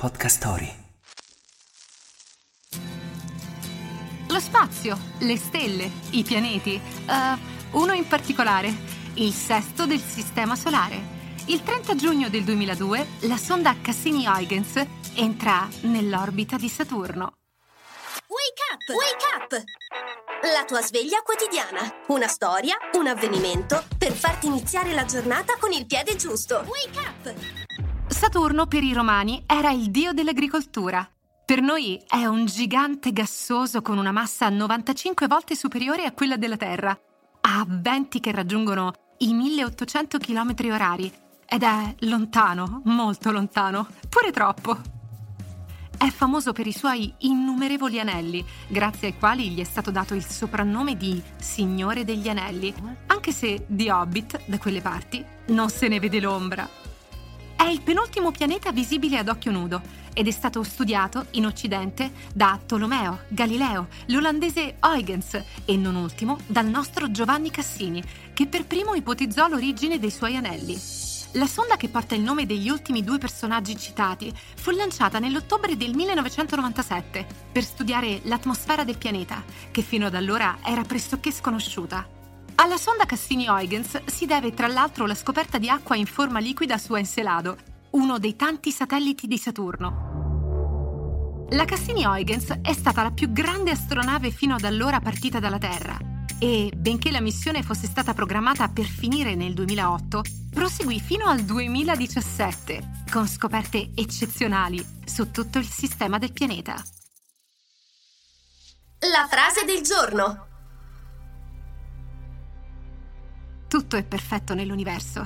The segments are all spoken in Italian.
Podcast Story. Lo spazio, le stelle, i pianeti, uh, uno in particolare, il sesto del Sistema Solare. Il 30 giugno del 2002 la sonda Cassini-Huygens entra nell'orbita di Saturno. Wake up! Wake up! La tua sveglia quotidiana. Una storia, un avvenimento per farti iniziare la giornata con il piede giusto. Wake up! Saturno per i romani era il dio dell'agricoltura. Per noi è un gigante gassoso con una massa 95 volte superiore a quella della Terra. Ha venti che raggiungono i 1800 km orari ed è lontano, molto lontano, pure troppo. È famoso per i suoi innumerevoli anelli, grazie ai quali gli è stato dato il soprannome di Signore degli Anelli, anche se di Hobbit, da quelle parti, non se ne vede l'ombra. È il penultimo pianeta visibile ad occhio nudo ed è stato studiato in Occidente da Tolomeo, Galileo, l'olandese Huygens e non ultimo dal nostro Giovanni Cassini, che per primo ipotizzò l'origine dei suoi anelli. La sonda che porta il nome degli ultimi due personaggi citati fu lanciata nell'ottobre del 1997 per studiare l'atmosfera del pianeta, che fino ad allora era pressoché sconosciuta. Alla sonda Cassini-Huygens si deve tra l'altro la scoperta di acqua in forma liquida su Encelado, uno dei tanti satelliti di Saturno. La Cassini-Huygens è stata la più grande astronave fino ad allora partita dalla Terra e, benché la missione fosse stata programmata per finire nel 2008, proseguì fino al 2017, con scoperte eccezionali su tutto il sistema del pianeta. La frase del giorno. Tutto è perfetto nell'universo,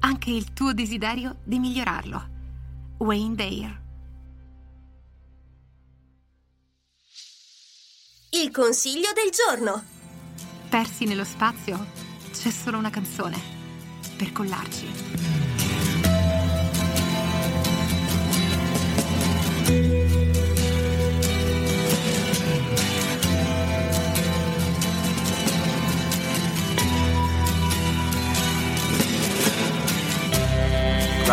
anche il tuo desiderio di migliorarlo. Wayne Dyer. Il consiglio del giorno. Persi nello spazio, c'è solo una canzone per collarci.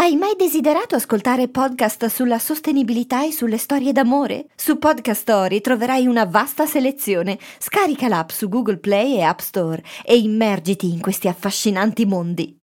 Hai mai desiderato ascoltare podcast sulla sostenibilità e sulle storie d'amore? Su Podcast Story troverai una vasta selezione. Scarica l'app su Google Play e App Store e immergiti in questi affascinanti mondi.